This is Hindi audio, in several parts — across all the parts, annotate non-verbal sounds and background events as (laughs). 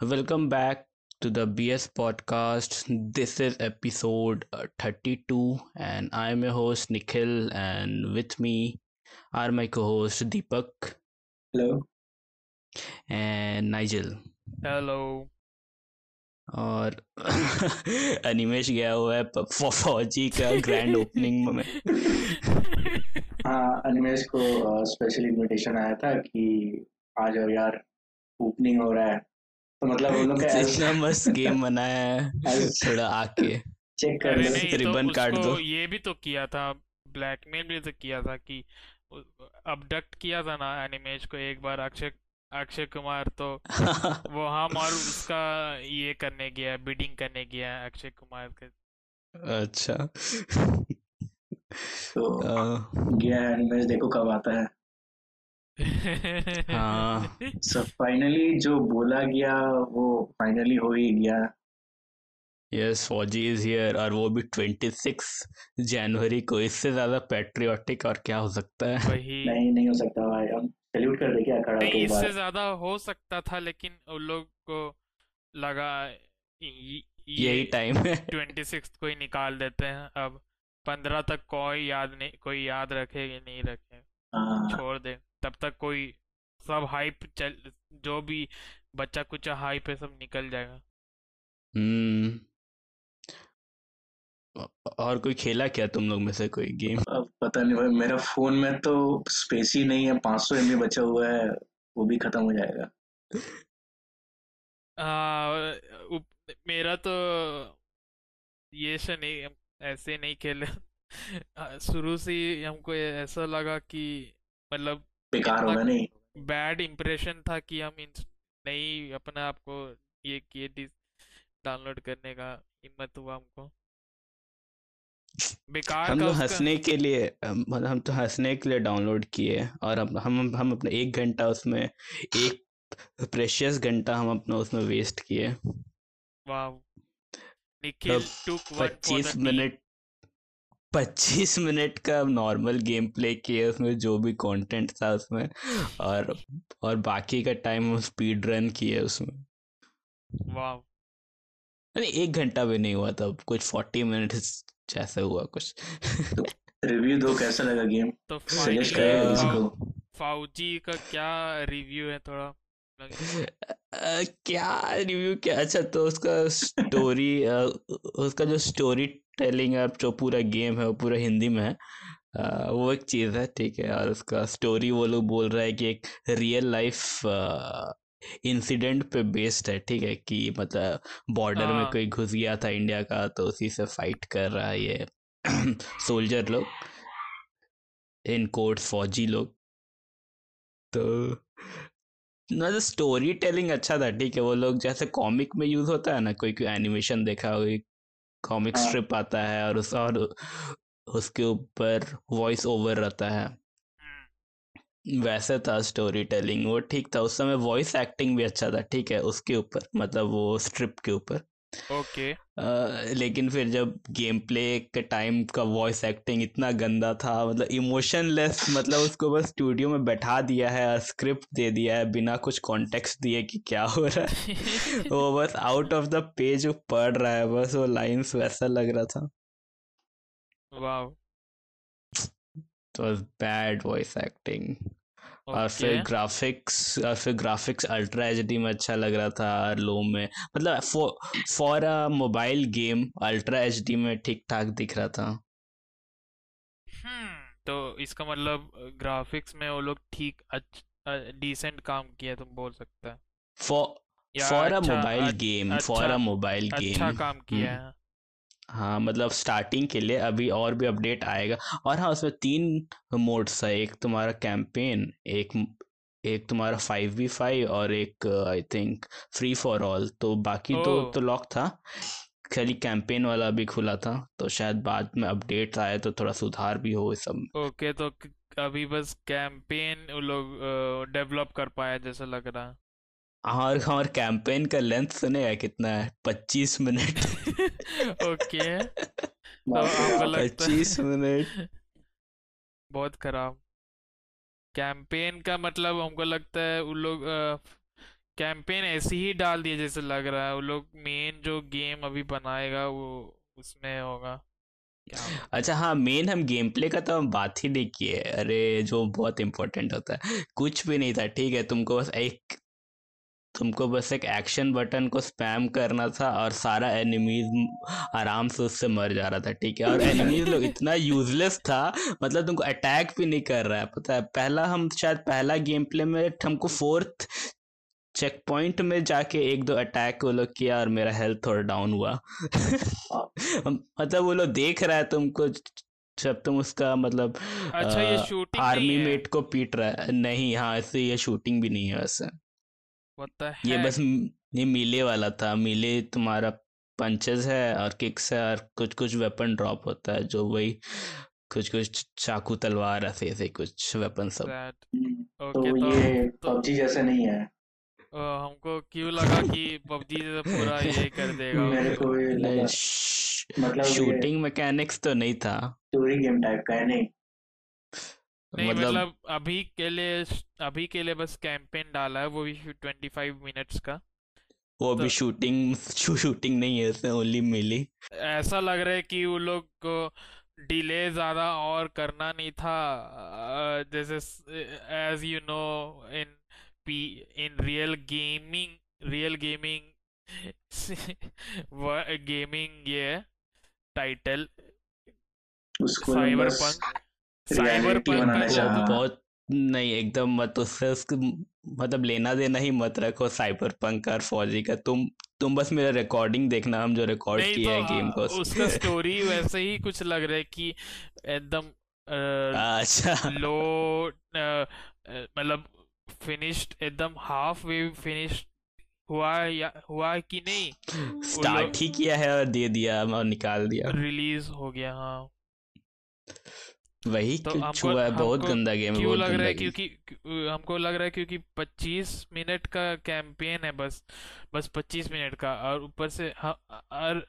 Welcome back to the BS podcast. This is episode uh, 32, and I'm your host Nikhil, and with me are my co host Deepak hello and Nigel. Hello और (laughs) अनिमेश गया हुआ है प- फौ- फौजी का ग्रैंड ओपनिंग में (laughs) हाँ अनिमेश को स्पेशल इनविटेशन आया था कि आ जाओ यार ओपनिंग हो रहा है तो मतलब उन लोग का (laughs) मस्त गेम (laughs) बनाया है थोड़ा आके। चेक कर लो। तो रिबन काट दो। ये भी तो किया था ब्लैकमेल भी तो किया था कि अबडक्ट किया था ना एनिमेश को एक बार अक्षय अक्षय कुमार तो (laughs) वो हम और उसका ये करने गया बिडिंग करने गया अक्षय कुमार के। अच्छा। तो गया अनिमेश देखो कब आता है। हाँ सो फाइनली जो बोला गया वो फाइनली हो ही गया। यस फौजी इज़ हियर और वो भी 26 जनवरी को। इससे ज़्यादा पैट्रियोटिक और क्या हो सकता है? वही। नहीं नहीं हो सकता भाई। हम सैल्यूट कर दे क्या खड़ा नहीं इससे ज़्यादा हो सकता था लेकिन उन लोग को लगा यही टाइम है। ट्वेंटी सिक्स को ही निकाल देते हैं। अब पंद्रह तक कोई याद नहीं कोई याद रखे नहीं रखे। हाँ। छोड़ दे। तब तक कोई सब हाइप चल जो भी बच्चा कुछ हाइप है सब निकल जाएगा। हम्म। और कोई खेला क्या तुम लोग में से कोई गेम अब पता नहीं भाई मेरा फ़ोन में तो स्पेस ही नहीं है 500 सौ एम बचा हुआ है वो भी खत्म हो जाएगा। आ, उप- मेरा तो ये से नहीं ऐसे नहीं खेले। (laughs) शुरू से हमको ऐसा लगा कि मतलब बेकार होगा नहीं। बैड इम्प्रेशन था कि हम इन नहीं अपने आप को ये किए डाउनलोड करने का हिम्मत हुआ हमको। बेकार हम का तो हंसने के लिए हम हम तो हंसने के लिए डाउनलोड किए और हम हम हम अपना एक घंटा उसमें एक प्रेशियस घंटा हम अपना उसमें वेस्ट किए। वाह निखिल अब for पच्चीस मिनट पच्चीस मिनट का नॉर्मल गेम प्ले किया उसमें जो भी कंटेंट था उसमें और और बाकी का टाइम हम स्पीड रन किए उसमें। वाह नहीं एक घंटा भी नहीं हुआ था कुछ फोर्टी मिनट्स जैसे हुआ कुछ। रिव्यू दो कैसा लगा गेम तो सजेस्ट फाइनली करेगा uh, किसी को। फाउजी का क्या रिव्यू है थोड़ा? अ, क्या रिव्यू क्या? अच्छा तो उसका स्टोरी उसका जो स्टोरी टेलिंग है जो पूरा गेम है वो पूरा हिंदी में है। वो एक चीज़ है ठीक है और उसका स्टोरी वो लोग बोल रहा है कि एक रियल लाइफ इंसिडेंट पे बेस्ड है ठीक है कि मतलब बॉर्डर में हाँ। कोई घुस गया था इंडिया का तो उसी से फाइट कर रहा है ये (clears throat) सोल्जर लोग। इन कोर्ट्स फौजी लोग। तो ना स्टोरी टेलिंग अच्छा था ठीक है वो लोग जैसे कॉमिक में यूज़ होता है ना कोई कोई एनिमेशन देखा हो कॉमिक हाँ। स्ट्रिप आता है और उस और उसके ऊपर वॉइस ओवर रहता है। हम्म, वैसे था स्टोरी टेलिंग वो ठीक था उस समय वॉइस एक्टिंग भी अच्छा था ठीक है उसके ऊपर मतलब वो स्ट्रिप के ऊपर। ओके। लेकिन फिर जब गेम प्ले के टाइम का वॉइस एक्टिंग इतना गंदा था मतलब इमोशनलेस मतलब उसको बस स्टूडियो में बैठा दिया है स्क्रिप्ट दे दिया है बिना कुछ कॉन्टेक्स्ट दिए कि क्या हो रहा है। (laughs) वो बस आउट ऑफ़ द पेज पढ़ रहा है बस वो लाइंस वैसा लग रहा था। वाह तो बैड वॉइस एक्टिंग और फिर ग्राफिक्स और फिर ग्राफिक्स अल्ट्रा एचडी में अच्छा लग रहा था और लो में। मतलब for a mobile game ultra HD में ठीक ठाक दिख रहा था। हम्म तो इसका मतलब ग्राफिक्स में वो लोग ठीक डिसेंट काम किया तुम बोल सकते हैं। फॉर फॉर अ अच्छा मोबाइल गेम फॉर अ अच्छा मोबाइल अच्छा गेम काम किया है। हाँ मतलब स्टार्टिंग के लिए अभी और भी अपडेट आएगा। और हाँ उसमें तीन मोड्स है एक तुम्हारा कैंपेन एक एक तुम्हारा फाइव वी फाइव और एक I think free for all तो बाकी ओह। तो लॉक था। खाली कैंपेन वाला भी खुला था तो शायद बाद में अपडेट आए तो थोड़ा सुधार भी हो इस सब ओके तो अभी बस कैंपेन लोग डेवलप कर पाया जैसा लग रहा। है और और कैंपेन का लेंथ सुनेगा कितना है? पच्चीस मिनट (laughs) ओके। तो है पच्चीस मिनट (laughs) बहुत खराब। कैंपेन का मतलब हमको लगता है उन लोग कैंपेन ऐसे ही डाल दिए जैसे लग रहा है। वो लोग मेन जो गेम अभी बनाएगा वो उसमें होगा। अच्छा हाँ मेन हम गेम प्ले का तो हम बात ही नहीं किए। अरे जो बहुत इम्पोर्टेंट होता है। कुछ भी नहीं था ठीक है तुमको बस एक तुमको बस एक एक्शन बटन को स्पैम करना था और सारा एनिमीज आराम से उससे मर जा रहा था ठीक है? और एनिमीज लोग इतना यूजलेस था मतलब तुमको अटैक भी नहीं कर रहा है पता है? पहला हम शायद पहला गेम प्ले में हमको फोर्थ चेक पॉइंट में जाके एक दो अटैक वो लोग किया और मेरा हेल्थ थोड़ा डाउन हुआ। (laughs) मतलब वो लोग देख रहा है तुमको जब तुम उसका मतलब अच्छा आ, ये शूटिंग आर्मी मेट को पीट रहा है। नहीं हाँ ऐसे ये शूटिंग भी नहीं है वैसे। ये बस ये मीले वाला था। मीले तुम्हारा पंचेस है और किक्स है और कुछ कुछ वेपन ड्रॉप होता है जो वही कुछ कुछ चाकू तलवार ऐसे ऐसे कुछ वेपन सब। हम्म, तो तो ये तो पबजी जैसे नहीं है। हमको क्यों लगा कि पबजी जैसे पूरा (laughs) ये कर देगा? मेरे को ये लगा। मतलब शूटिंग मैकेनिक्स तो नहीं था। स्टोरी गेम टाइप का है नहीं। नहीं मतलब मतलब अभी के लिए अभी के लिए बस कैंपेन डाला है वो भी ट्वेंटी फाइव मिनट्स का। वो तो भी शूटिंग शूटिंग नहीं है ओनली मिली। ऐसा लग रहा है कि वो लोग को डिले ज़्यादा और करना नहीं था। जैसे as you know in P in real gaming real gaming gaming ये title cyberpunk cyberpunk चाहा। बहुत नहीं एकदम मत उससे उसको मतलब लेना देना ही मत रखो साइबर पंक और फौजी का। तुम तुम बस मेरा रिकॉर्डिंग देखना हम जो रिकॉर्ड तो हैं गेम को उसका स्टोरी वैसे ही कुछ लग रहा है कि एकदम अच्छा। लो मतलब फिनिश्ड एकदम हाफ़ वे फिनिश्ड हुआ या हुआ है कि नहीं? स्टार्ट ही किया है और दे दिया और निकाल दिया। रिलीज़ हो गया हाँ। वही तो हुआ है बहुत गंदा गेम क्यों लग रहा है क्योंकि हमको लग रहा है क्योंकि 25 मिनट का कैंपेन है बस बस 25 मिनट का और ऊपर से और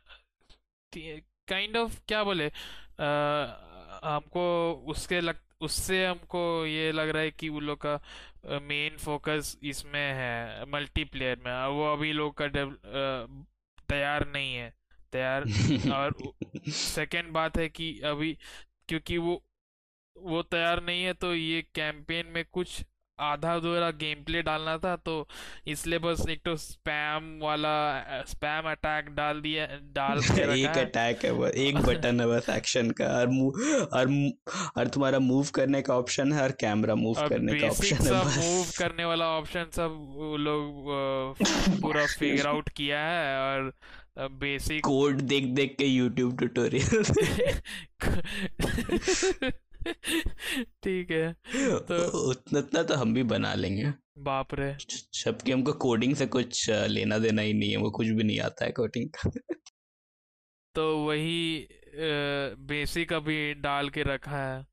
काइंड ऑफ़ क्या बोले अ, हमको उसके लग उससे हमको ये लग रहा है कि वो लोग का मेन फोकस इसमें है मल्टीप्लेयर में और वो अभी लोग का तैयार नहीं है तैयार और (laughs) सेकंड बात है कि अभी क्योंकि वो वो तैयार नहीं है तो ये कैंपेन में कुछ आधा अधूरा गेम प्ले डालना था तो इसलिए बस एक तो स्पैम वाला स्पैम अटैक डाल दिया डाल के (laughs) एक रखा है। अटैक है बस एक बटन है बस एक्शन का और मूव और और तुम्हारा मूव करने का ऑप्शन है और कैमरा मूव करने का ऑप्शन है सब मूव करने वाला ऑप्शन सब लोग (laughs) पूरा फिगर आउट किया है और बेसिक कोड देख देख के यूट्यूब ट्यूटोरियल (laughs) (laughs) ठीक है तो उतना उतना तो हम भी बना लेंगे। बाप रे। जबकि हमको कोडिंग से कुछ लेना देना ही नहीं है वो कुछ भी नहीं आता है कोडिंग का। (laughs) तो वही बेसिक अभी डाल के रखा है।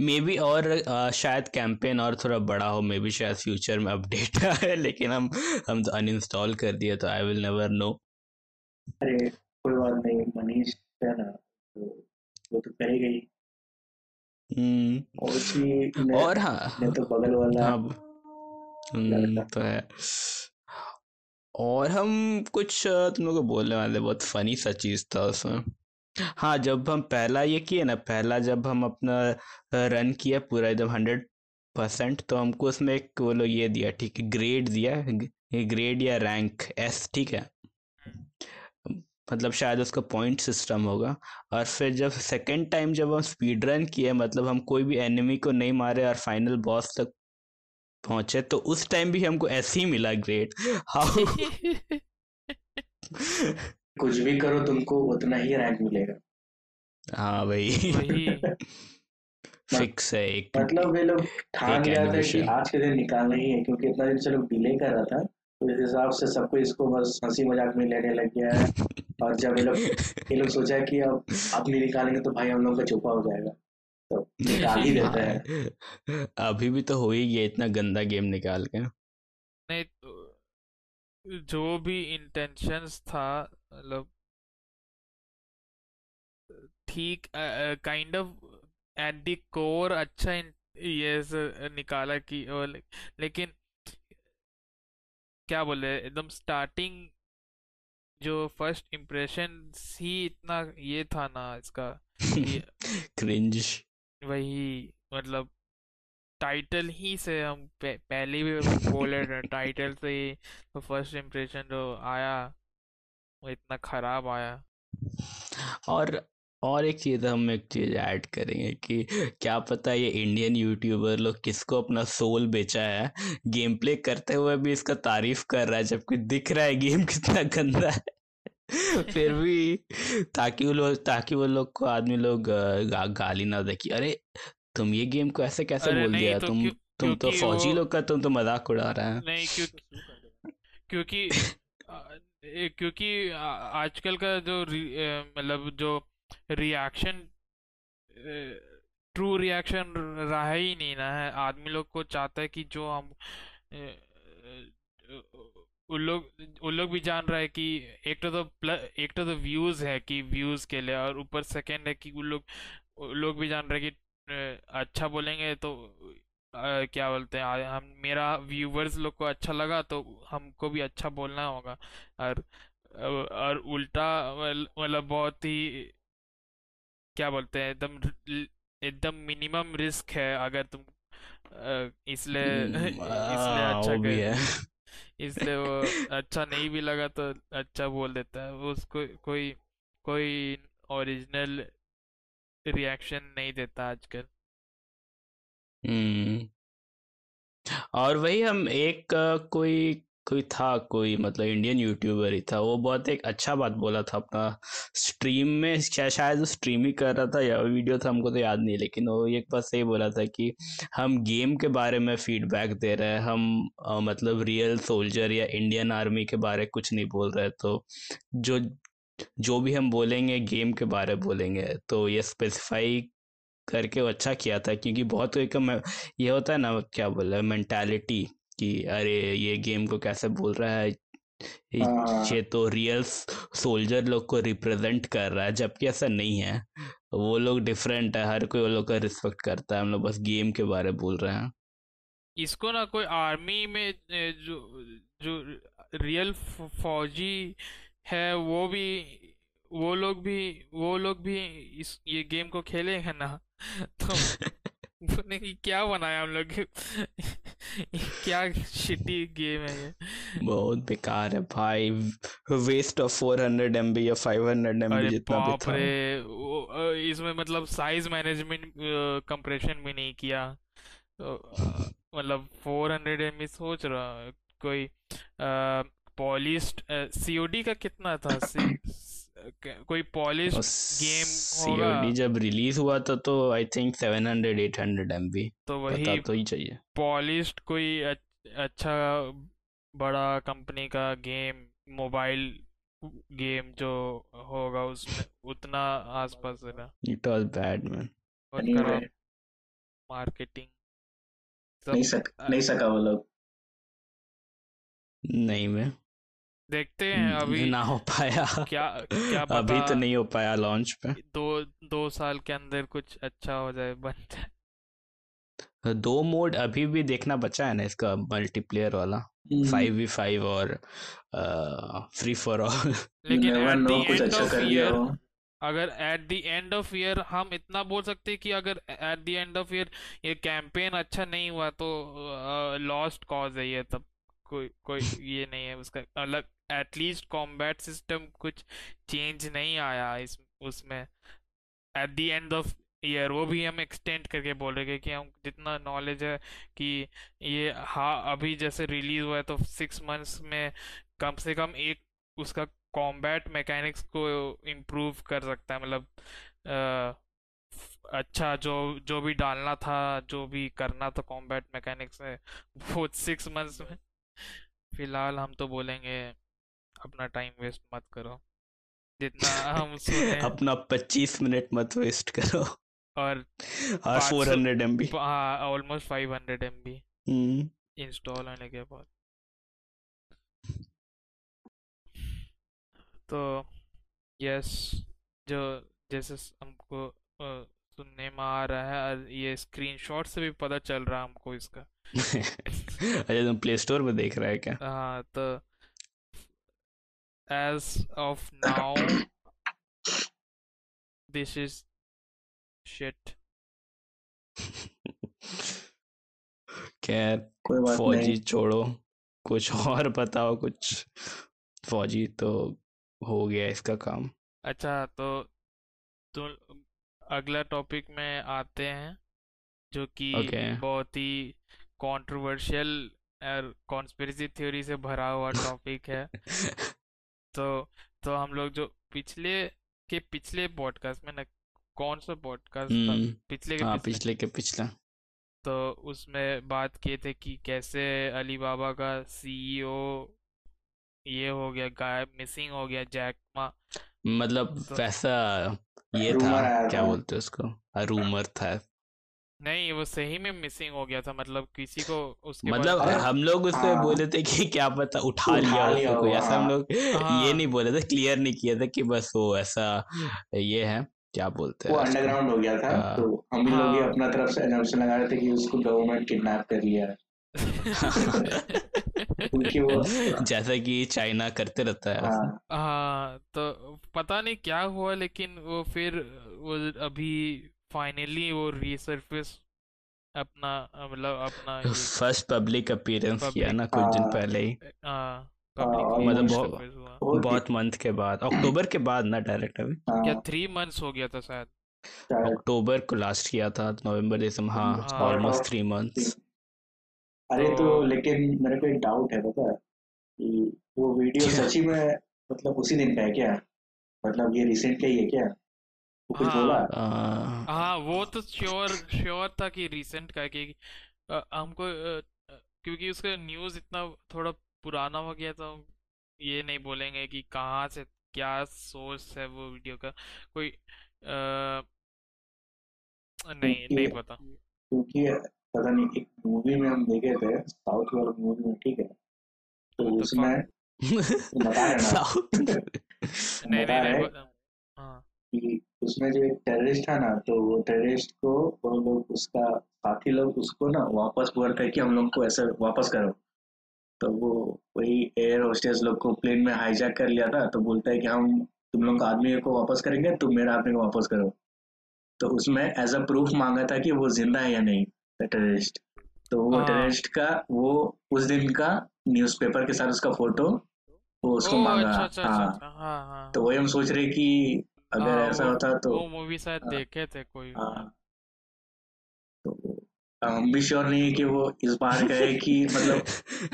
मे बी और अ, शायद कैंपेन और थोड़ा बड़ा हो मे बी शायद फ्यूचर में अपडेट (laughs) आए लेकिन हम हम तो अनइंस्टॉल कर दिए तो आई विल नेवर नो अरे कोई बात नहीं मनीष है ना तो वो तो करेगा ही और उसी ने, और हाँ। ने तो बगल वाला हाँ हम्म, तो है। और हम कुछ तुम लोग को बोलने वाले बहुत फनी सा चीज़ था उसमें। हाँ जब हम पहला ये किए ना पहला जब हम अपना रन किया पूरा एकदम हंड्रेड परसेंट तो हमको उसमें एक वो लोग ये दिया ठीक है ग्रेड दिया ये ग्रेड या रैंक एस ठीक है? मतलब शायद उसका पॉइंट सिस्टम होगा। और फिर जब सेकेंड टाइम जब हम स्पीड रन किए मतलब हम कोई भी एनिमी को नहीं मारे और फाइनल बॉस तक पहुँचे तो उस टाइम भी हमको ऐसे ही मिला ग्रेड हाउ (laughs) कुछ भी करो तुमको उतना ही रैंक मिलेगा। हाँ भाई। वही। (laughs) फिक्स है एक। मतलब वे लोग ठान लिया था कि आज के दिन निकालना ही है क्योंकि इतना दिन से लोग डिले कर रहा था। तो इस हिसाब से सबको इसको बस हँसी मज़ाक में लेने लग गया है। और जब ये लोग ये लोग सोचा कि अब अब नहीं निकालेंगे तो भाई हम लोग का चुपा हो जाएगा। तो निकाल ही देते हैं। हाँ, (laughs) अभी भी तो हो ही गया इतना गंदा गेम निकाल के। नहीं तो जो भी इंटेंशंस था मतलब ठीक kind of at the core अच्छा ये निकाला कि लेकिन क्या बोले एकदम स्टार्टिंग जो फ़र्स्ट इम्प्रेशन ही इतना ये था ना इसका क्रिंज (laughs) वही मतलब टाइटल ही से हम पे, पहले भी (laughs) बोले टाइटल से ही तो फ़र्स्ट इम्प्रेशन जो आया वो इतना खराब आया। और और एक चीज़ हम एक चीज़ ऐड करेंगे कि क्या पता ये इंडियन यूट्यूबर लोग किसको अपना सोल बेचा है? गेम प्ले करते हुए भी इसका तारीफ़ कर रहा है जबकि दिख रहा है गेम (laughs) कितना गंदा है। फिर भी ताकि वो लोग ताकि वो लोग को आदमी लोग गा, गाली ना दे कि अरे तुम ये गेम को ऐसे कैसे बोल दिया? तो तुम क्यों तुम तो फौजी लोग का तुम तो मज़ाक उड़ा रहे हैं। नहीं क्योंकि (laughs) क्योंकि क्योंकि आजकल का जो मतलब जो रिएक्शन ट्रू रिएक्शन रहा ही नहीं ना है आदमी लोग को चाहता है कि जो हम उन लोग उन लोग भी जान रहा है कि एक तो तो प्लस एक तो तो व्यूज़ है कि व्यूज़ के लिए और ऊपर सेकंड है कि उन लोग लोग भी जान रहे हैं कि अच्छा बोलेंगे तो अ, क्या बोलते हैं हम मेरा व्यूवर्स लोग को अच्छा लगा तो हमको भी अच्छा बोलना होगा और और उल्टा मतलब मतलब बहुत ही क्या बोलते हैं एकदम एकदम मिनिमम रिस्क है अगर तुम इसलिए (laughs) इसलिए अच्छा है। (laughs) इसलिए वो अच्छा नहीं भी लगा तो अच्छा बोल देता है। उसको कोई कोई ओरिजिनल रिएक्शन नहीं देता आजकल। हम्म। और वही हम एक कोई कोई था कोई मतलब इंडियन यूट्यूबर ही था। वो बहुत एक अच्छा बात बोला था अपना। स्ट्रीम में शायद वो स्ट्रीम ही कर रहा था या वीडियो था हमको तो याद नहीं लेकिन वो एक बात सही बोला था कि हम गेम के बारे में फीडबैक दे रहे हैं। हम अ, मतलब रियल सोल्जर या इंडियन आर्मी के बारे कुछ नहीं बोल रहे तो जो जो भी हम बोलेंगे गेम के बारे बोलेंगे। तो ये स्पेसिफाई करके वो अच्छा किया था क्योंकि बहुत एक ये होता है ना क्या बोल मेंटालिटी कि अरे ये गेम को कैसे बोल रहा है? ये हाँ। तो रियल सोल्जर लोग को रिप्रेजेंट कर रहा है जबकि ऐसा नहीं है। वो लोग डिफरेंट है हर कोई वो लोग का रिस्पेक्ट करता है हम लोग बस गेम के बारे में बोल रहे हैं। इसको ना कोई आर्मी में जो जो रियल फौजी है वो भी वो लोग भी वो लोग भी इस ये गेम को खेलेंगे ना? (laughs) तो (laughs) बोले कि क्या बनाया हम लोग? क्या शिटी गेम है ये? बहुत बेकार है भाई। Waste of four hundred M B या फाइव हंड्रेड एम बी जितना भी बाप था। रे इसमें मतलब साइज़ मैनेजमेंट कंप्रेशन भी नहीं किया। तो मतलब फोर हंड्रेड एम सोच रहा कोई पॉलिश्ड सीओडी का कितना था? कोई पॉलिश्ड और गेम सीओडी जब रिलीज़ हुआ था तो I think seven hundred eight hundred M B तो पता वही तो ही चाहिए। पॉलिश्ड कोई अच्छा बड़ा कंपनी का गेम मोबाइल गेम जो होगा उसमें उतना आसपास है it was bad man marketing नहीं सक नहीं सका वो लोग। नहीं मैं देखते हैं अभी ना हो पाया। क्या क्या (laughs) पता अभी तो नहीं हो पाया लॉन्च पे। दो दो साल के अंदर कुछ अच्छा हो जाए बन जाए दो मोड अभी भी देखना बचा है ना इसका मल्टीप्लेयर वाला। फाइव वी फाइव और फ्री फॉर ऑल लेकिन एट द एंड अच्छा ऑफ़ ईयर अगर at the end of year हम इतना बोल सकते हैं कि अगर at the end of year ये कैंपेन अच्छा नहीं हुआ तो लॉस्ट कॉज है ये तब। कोई कोई ये नहीं है उसका अलग एटलीस्ट कॉम्बैट सिस्टम कुछ चेंज नहीं आया इस, उसमें। At the end of year वो भी हम एक्सटेंड करके बोल रहे कि हम जितना नॉलेज है कि ये हाँ अभी जैसे रिलीज़ हुआ है तो सिक्स मंथ्स में कम से कम एक उसका कॉम्बैट मैकेनिक्स को इम्प्रूव कर सकता है। मतलब अच्छा जो जो भी डालना था, जो भी करना था कॉम्बैट मैकेनिक्स में, वो सिक्स मंथ्स में फ़िलहाल हम तो बोलेंगे अपना टाइम वेस्ट मत करो। जितना हम सुने (laughs) अपना पच्चीस मिनट मत वेस्ट करो। और और पाँच फोर हंड्रेड एम बी हाँ almost five hundred M B install होने के बाद। तो यस जो जैसे हमको सुनने में आ रहा है और ये स्क्रीनशॉट से भी पता चल रहा है हमको इसका। (laughs) अच्छा तुम प्ले स्टोर में देख रहा है क्या? हाँ तो as of now this is shit. खैर कोई बात फौजी नहीं। छोड़ो कुछ और बताओ कुछ फौजी तो हो गया इसका काम। अच्छा तो तो अगला टॉपिक में आते हैं जो कि ओके बहुत ही कंट्रोवर्शियल और कॉन्स्पिरेसी थ्योरी से भरा हुआ टॉपिक है। (laughs) तो तो हम लोग जो पिछले के पिछले पॉडकास्ट में ना कौन सा पॉडकास्ट था? हम्म पिछले के हाँ पिछले। पिछले के पिछला। तो उसमें बात किए थे कि कैसे अलीबाबा का सीईओ ये हो गया गायब मिसिंग हो गया जैक मा मतलब वैसा ये था क्या बोलते उसको? रूमर था। नहीं वो सही में मिसिंग हो गया था मतलब किसी को उसके मतलब हम लोग उसमें हाँ। बोले थे कि क्या पता उठा लिया उठा हो लिया उसको कोई ऐसा हम हाँ लोग ये हाँ। नहीं बोले थे क्लियर नहीं किया था कि बस वो ऐसा ये है क्या बोलते वो हैं उसको? अंडरग्राउंड हो गया था हाँ। तो हम भी लोग ये हाँ। अपना तरफ़ से एनाउंसमेंट लगा रहे थे कि उसको गवर्नमेंट किडनैप कर लिया है। वो (laughs) (laughs) (laughs) (laughs) जैसा कि चाइना करते रहता है हाँ। हाँ तो पता नहीं क्या हुआ लेकिन वो फिर वो अभी फाइनली वो रीसर्फेस अपना मतलब अपना फ़र्स्ट पब्लिक अपीयरेंस किया ना कुछ दिन हाँ। पहले ही। हाँ हाँ मतलब बहुत बहुत मंथ के बाद अक्टूबर के बाद ना डायरेक्ट अभी। क्या थ्री मंथ्स हो गया था शायद। अक्टूबर को लास्ट किया था नवंबर दिसंबर हाँ हाँ। ऑलमोस्ट थ्री मंथ्स अरे तो तो लेकिन मेरे को एक डाउट है पता है? कि वो वीडियो क्या? सची में मतलब उसी दिन का है क्या? मतलब ये रिसेंट का ही है क्या? वो कुछ हाँ आ, हाँ। वो तो श्योर श्योर था कि रिसेंट का कि हमको क्योंकि उसका न्यूज़ इतना थोड़ा पुराना हो गया तो ये नहीं बोलेंगे कि कहाँ से क्या सोर्स है वो वीडियो का। कोई अ, नहीं नहीं पता। क्योंकि पता नहीं एक मूवी में हम देखे थे साउथ वाला मूवी में ठीक है? तो उसमें साउथ (laughs) (laughs) नहीं नहीं हाँ कि उसमें जो एक टेररिस्ट था ना तो वो टेररिस्ट को वो लोग उसका साथी लोग उसको ना वापस बोलते हैं कि हम लोग को ऐसे वापस करो। तो वो वही एयर होस्टेस लोग को प्लेन में हाईजैक कर लिया था तो बोलता है कि हम तुम लोग आदमी को वापस करेंगे तुम मेरा आदमी को वापस करो। तो उसमें एज अ प्रूफ मांगा था कि वो ज़िंदा है या नहीं। टेररिस्ट तो वो हाँ। टेररिस्ट का वो उस दिन का न्यूज़पेपर के साथ उसका फ़ोटो वो उसको ओ मांगा। अच्छा अच्छा अच्छा हाँ। अच्छा हाँ हाँ। तो हाँ वही हम सोच रहे कि अगर हाँ ऐसा होता तो वो मूवी शायद हाँ। देखे थे कोई। हाँ। तो हम भी श्योर नहीं है कि वो इस बार का है कि मतलब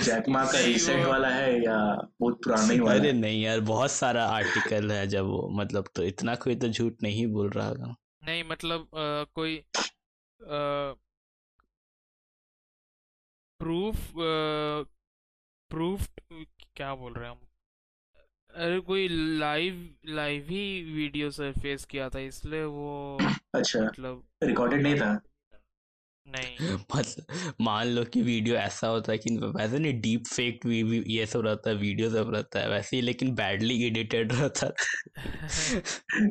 जैकमा का रिसेंट वाला है या बहुत पुराना ही वाला अरे है। नहीं यार बहुत सारा आर्टिकल है जब वो मतलब तो इतना कोई तो झूठ नहीं बोल रहा होगा। नहीं मतलब अ, कोई प्रूफ प्रूफ क्या बोल रहे हैं हम? अरे कोई लाइव लाइव ही वीडियो सरफेस किया था इसलिए वो अच्छा। मतलब रिकॉर्डेड नहीं था? नहीं। मतलब मान लो कि वीडियो ऐसा होता है कि वैसे नहीं डीप फेक ये सब रहता है वीडियो सब रहता है वैसे ही लेकिन बैडली एडिटेड रहता है (laughs)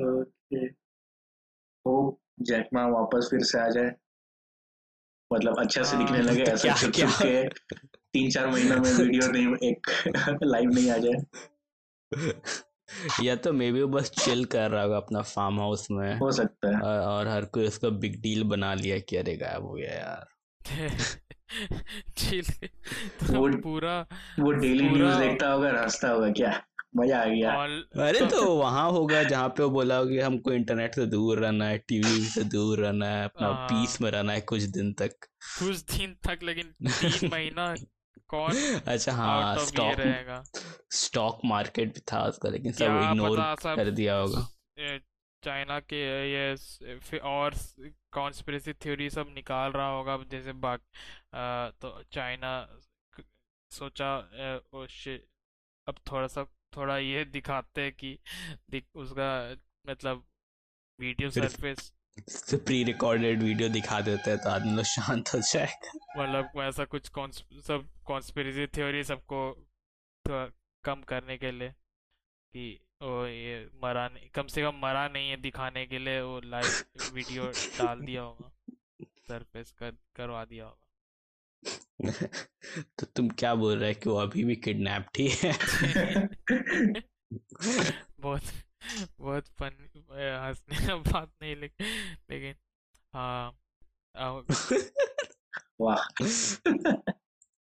ओके। होप जैकमा वापस फिर से आ जाए। मतलब अच्छा से दिखने हाँ लगे तो ऐसा क्या छुप क्या? छुप के तीन चार महीना में वीडियो (laughs) नहीं एक लाइव नहीं आ जाए। या तो मे बी वो बस चिल कर रहा होगा अपना फार्म हाउस में। हो सकता है। और, और हर कोई उसका बिग डील बना लिया कि अरे गायब हो गया यार। (laughs) चिल (laughs) वो तो पूरा वो डेली न्यूज़ देखता होगा और हंसता होगा क्या? मज़ा आ गया। अरे तो तो वहाँ होगा जहाँ पे वो बोला होगा कि हमको इंटरनेट से दूर रहना है टीवी से दूर रहना है अपना पीस हाँ में रहना है कुछ दिन तक। कुछ दिन तक लेकिन (laughs) तीन महीना कौन? अच्छा हाँ स्टॉक स्टॉक मार्केट भी था उसका लेकिन सब इग्नोर कर दिया होगा। चाइना के ये और कॉन्स्पिरेसी थ्योरी सब निकाल रहा होगा। जैसे बाग तो चाइना सोचा ओ शिट अब थोड़ा सा थोड़ा ये दिखाते हैं कि दिख उसका मतलब video surface pre recorded video दिखा देते हैं तो आदमी लोग शांत हो जाएगा। मतलब ऐसा कुछ कॉन्स सब कॉन्स्पिरेसी थ्योरी सबको थोड़ा कम करने के लिए कि वो ये मरा नहीं कम से कम मरा नहीं है दिखाने के लिए वो लाइव वीडियो (laughs) डाल दिया होगा सरफेस कर करवा दिया होगा। (laughs) तो तुम क्या बोल रहे हो कि वो अभी भी किडनैप है (laughs) बहुत बहुत फन हंसने का बात नहीं लेकिन लेकिन हाँ (laughs) वाह।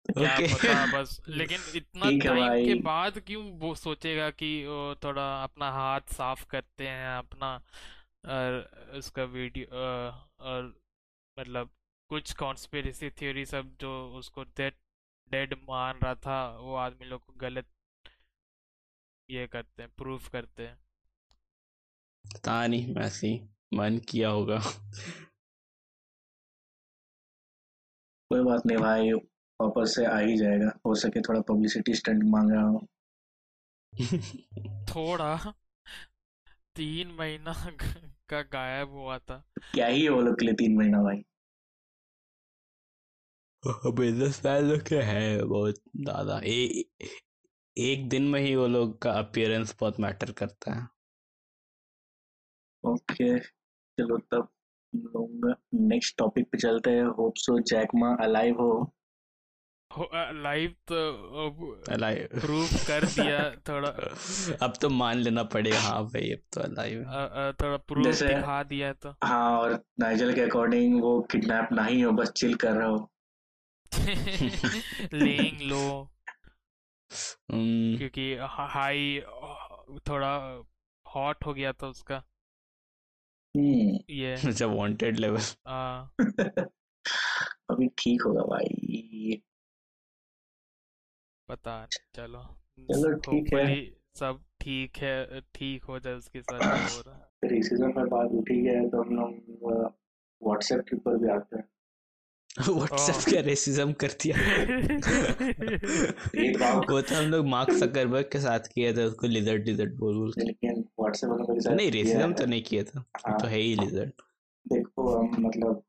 क्या ओके पता बस लेकिन इतना टाइम के बाद क्यों वो सोचेगा कि वो थोड़ा अपना हाथ साफ़ करते हैं अपना और उसका वीडियो और मतलब कुछ कॉन्स्पिरेसी थ्योरी सब जो उसको डेड डेड मान रहा था वो आदमी लोग को गलत ये करते हैं प्रूफ करते हैं। पता नहीं वैसे ही मन किया होगा। कोई बात नहीं भाई वापस से आ ही जाएगा। हो सके थोड़ा पब्लिसिटी स्टंट मांग रहा हूँ। थोड़ा? तीन महीना (laughs) का गायब हुआ था। क्या ही है वो लोग के लिए तीन महीना भाई। बिज़नेस मैन लोग के है बहुत ज़्यादा। ए, एक दिन में ही वो लोग का अपीयरेंस बहुत मैटर करता है। ओके चलो तब लोग नेक्स्ट टॉपिक पे चलते हैं। Hope so Jack Ma alive हो। लाइव तो अलाइव प्रूफ कर दिया थोड़ा। (laughs) अब तो मान लेना पड़ेगा। हाँ भाई अब तो अलाइव थोड़ा प्रूफ दिखा दिया तो। हाँ और नाइजल के अकॉर्डिंग वो किडनैप नहीं हो बस चिल कर रहा हो। (laughs) लेइंग लो। हम्म, क्योंकि हाई थोड़ा हॉट हो गया था उसका। ये। अच्छा वांटेड लेवल (laughs) अभी ठीक होगा भाई। पता नहीं चलो। चलो ठीक है। सब ठीक है ठीक हो जाए उसके साथ (coughs) हो रहा है। रेसिज्म पर बात उठी है तो हम लोग व्हाट्सएप के ऊपर भी आते हैं। व्हाट्सएप ओह क्या रेसिज्म कर दिया वो तो हम लोग मार्क जकरबर्ग के साथ किया था उसको लिजर्ड लिजर्ड बोल बोल के। लेकिन व्हाट्सएप वालों के साथ नहीं रेसिज्म तो नहीं किया था। हाँ। तो है ही लिजर्ड देखो हम मतलब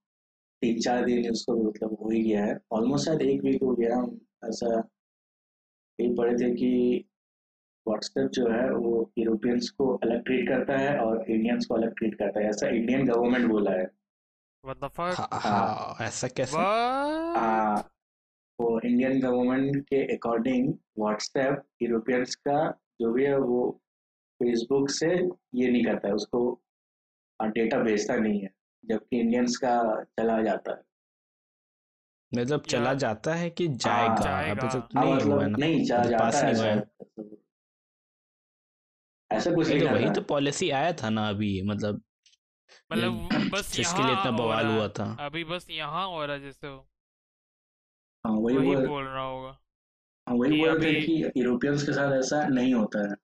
तीन चार दिन उसको मतलब हो ही गया है। ऑलमोस्ट शायद एक वीक हो गया। हम ऐसा यही पढ़े थे कि व्हाट्सएप जो है वो यूरोपियंस को अलग ट्रीट करता है और इंडियंस को अलग ट्रीट करता है। ऐसा इंडियन गवर्नमेंट बोला है। व्हाट द फक हाँ हाँ हाँ ऐसा कैसे? हाँ वो इंडियन गवर्नमेंट के अकॉर्डिंग व्हाट्सएप यूरोपियंस का जो भी है वो फेसबुक से ये नहीं करता है उसको डेटा भेजता नहीं है जबकि इंडियंस का चला जाता है। मतलब चला जाता है कि हाँ। जाएगा अभी जाएगा। तक हाँ नहीं हुआ है मतलब ना नहीं मतलब पास जाता है नहीं हुआ है। ऐसा कुछ नहीं तो वही तो पॉलिसी आया था ना अभी मतलब मतलब बस जिसके लिए इतना बवाल हुआ था। अभी बस यहाँ हो रहा जैसे वो। हाँ वही वही बोल रहा होगा। हाँ वही कि बोल रहे थे कि यूरोपियंस के साथ ऐसा नहीं होता है।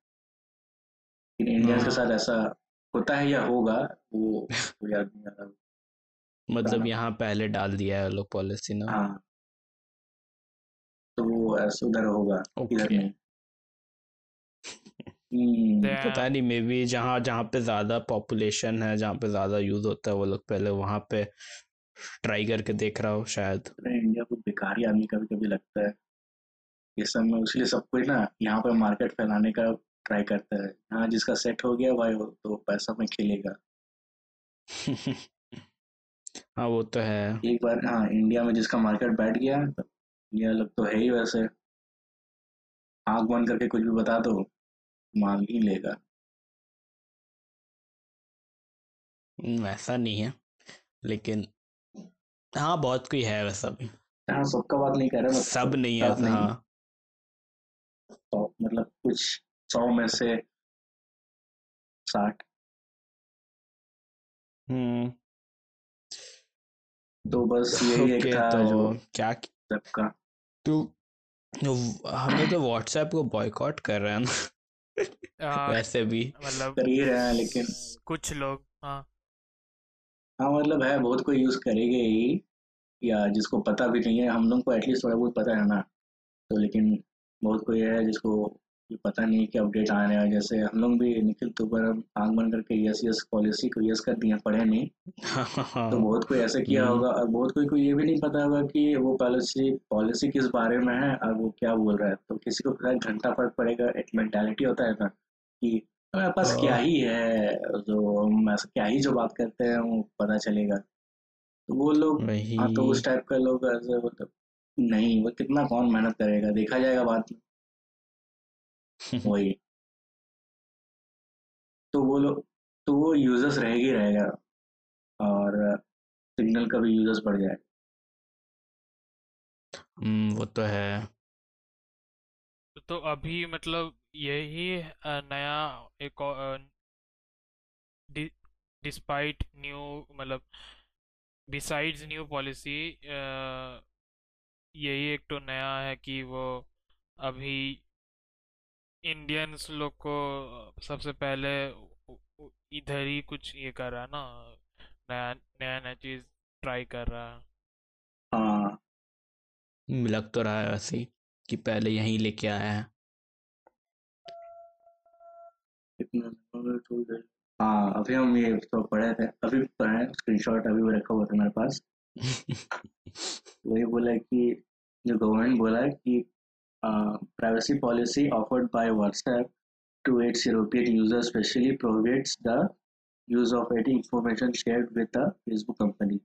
लेकिन इंडियंस के साथ हाँ। ऐसा होता है या होगा वो वो याद नहीं आ रहा। मतलब यहाँ पहले डाल दिया है लोग पॉलिसी ना। हाँ। तो वो ऐसा उधर होगा इधर नहीं। हम्म पता नहीं मे बी जहाँ जहाँ पे ज़्यादा पॉपुलेशन है जहाँ पे ज़्यादा यूज़ होता है वो लोग पहले वहाँ पे ट्राई करके देख रहा हो शायद। इंडिया को बेकार ही आदमी कभी कभी लगता है। ये सब में इसलिए सब कोई ना यहाँ पे मार्केट फैलाने का ट्राई करता है। हाँ जिसका सेट हो गया भाई वो तो पैसा में खेलेगा। (laughs) हाँ वो तो है। एक बार हाँ इंडिया में जिसका मार्केट बैठ गया तो इंडिया लोग तो है ही वैसे। आँख बंद करके कुछ भी बता दो। मान ही लेगा। हम्म, वैसा नहीं है लेकिन हाँ बहुत कोई है वैसा भी हाँ सबका बात नहीं कर रहा सब मतलब नहीं है नहीं। हाँ। तो मतलब कुछ सौ में से साठ। हम्म। तो बस यही एक था तो जो क्या सबका। तो हमें तो व्हाट्सएप को बॉयकॉट कर रहे हैं ना। वैसे भी। मतलब कर ही रहे हैं लेकिन कुछ लोग हाँ। हाँ मतलब है बहुत कोई यूज़ करेंगे ही या जिसको पता भी नहीं है। हम लोग को एटलीस्ट थोड़ा बहुत पता है ना। तो लेकिन बहुत कोई है जिसको ये पता नहीं है कि अपडेट आ रहा है। जैसे हम लोग भी निखिल तो पर हम आँख बंद करके यस यस पॉलिसी को यस कर दिए पढ़े नहीं। (laughs) तो बहुत कोई ऐसे किया होगा। और बहुत कोई को ये भी नहीं पता होगा कि वो पॉलिसी पॉलिसी किस बारे में है और वो क्या बोल रहा है। तो किसी को शायद घंटा फ़र्क पड़ेगा एक मेंटेलिटी होता है ना कि हमारे पास क्या ही। है जो हम ऐसा क्या ही जो बात करते हैं वो पता चलेगा। तो वो लोग हाँ तो उस टाइप का लोग ऐसे मतलब नहीं वो कितना कौन मेहनत करेगा देखा जाएगा बाद में। (laughs) वही। तो वो लोग तो वो यूज़र्स रहेगा ही रहेगा और सिग्नल का भी यूज़र्स बढ़ जाएगा। हम्म, वो तो है। तो अभी मतलब यही नया एक डिस्पाइट न्यू मतलब बिसाइड्स न्यू पॉलिसी यही एक तो नया है कि वो अभी इंडियंस लोग को सबसे पहले इधर ही कुछ ये कर रहा है ना नया नया नया चीज़ ट्राई कर रहा है। हाँ। लग तो रहा है वैसे ही कि पहले यहीं लेके आया है। हाँ अभी हम ये तो पढ़े थे अभी पढ़े स्क्रीनशॉट अभी भी रखा हुआ था मेरे पास। (laughs) वही बोला कि जो गवर्नमेंट बोला है कि privacy policy offered by WhatsApp to its European users specially provides the use of any information shared with the Facebook company.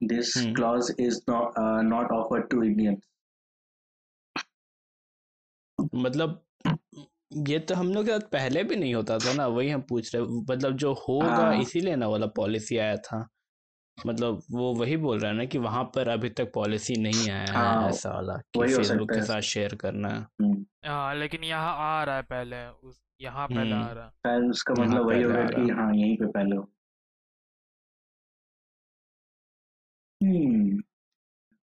This Hmm. clause is not uh, not offered to Indians. मतलब ये तो हम लोग के साथ पहले भी नहीं होता था ना वही हम पूछ रहे मतलब जो होगा हाँ। इसीलिए ना वाला पॉलिसी आया था मतलब वो वही बोल रहा है ना कि वहाँ पर अभी तक पॉलिसी नहीं आया है हाँ, ऐसा वाला कि फेसबुक के साथ शेयर करना। है हम्म, हाँ लेकिन यहाँ आ रहा है पहले उस यहाँ पहले हम्म। आ रहा है। उसका मतलब वही होगा कि हाँ। यहीं पे पहले हम्म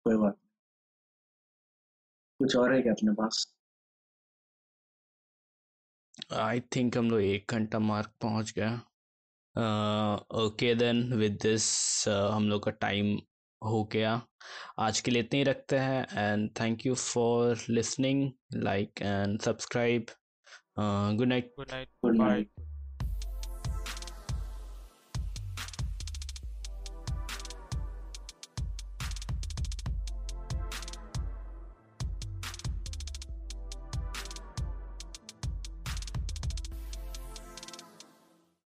कोई बात कुछ और है क्या अपने पास? आई थिंक हम लोग एक घंटा मार्क पहुँच गया ओके देन विद दिस हम लोग का टाइम हो गया। आज के लिए इतने ही रखते हैं and thank you for listening like and subscribe good night good night good night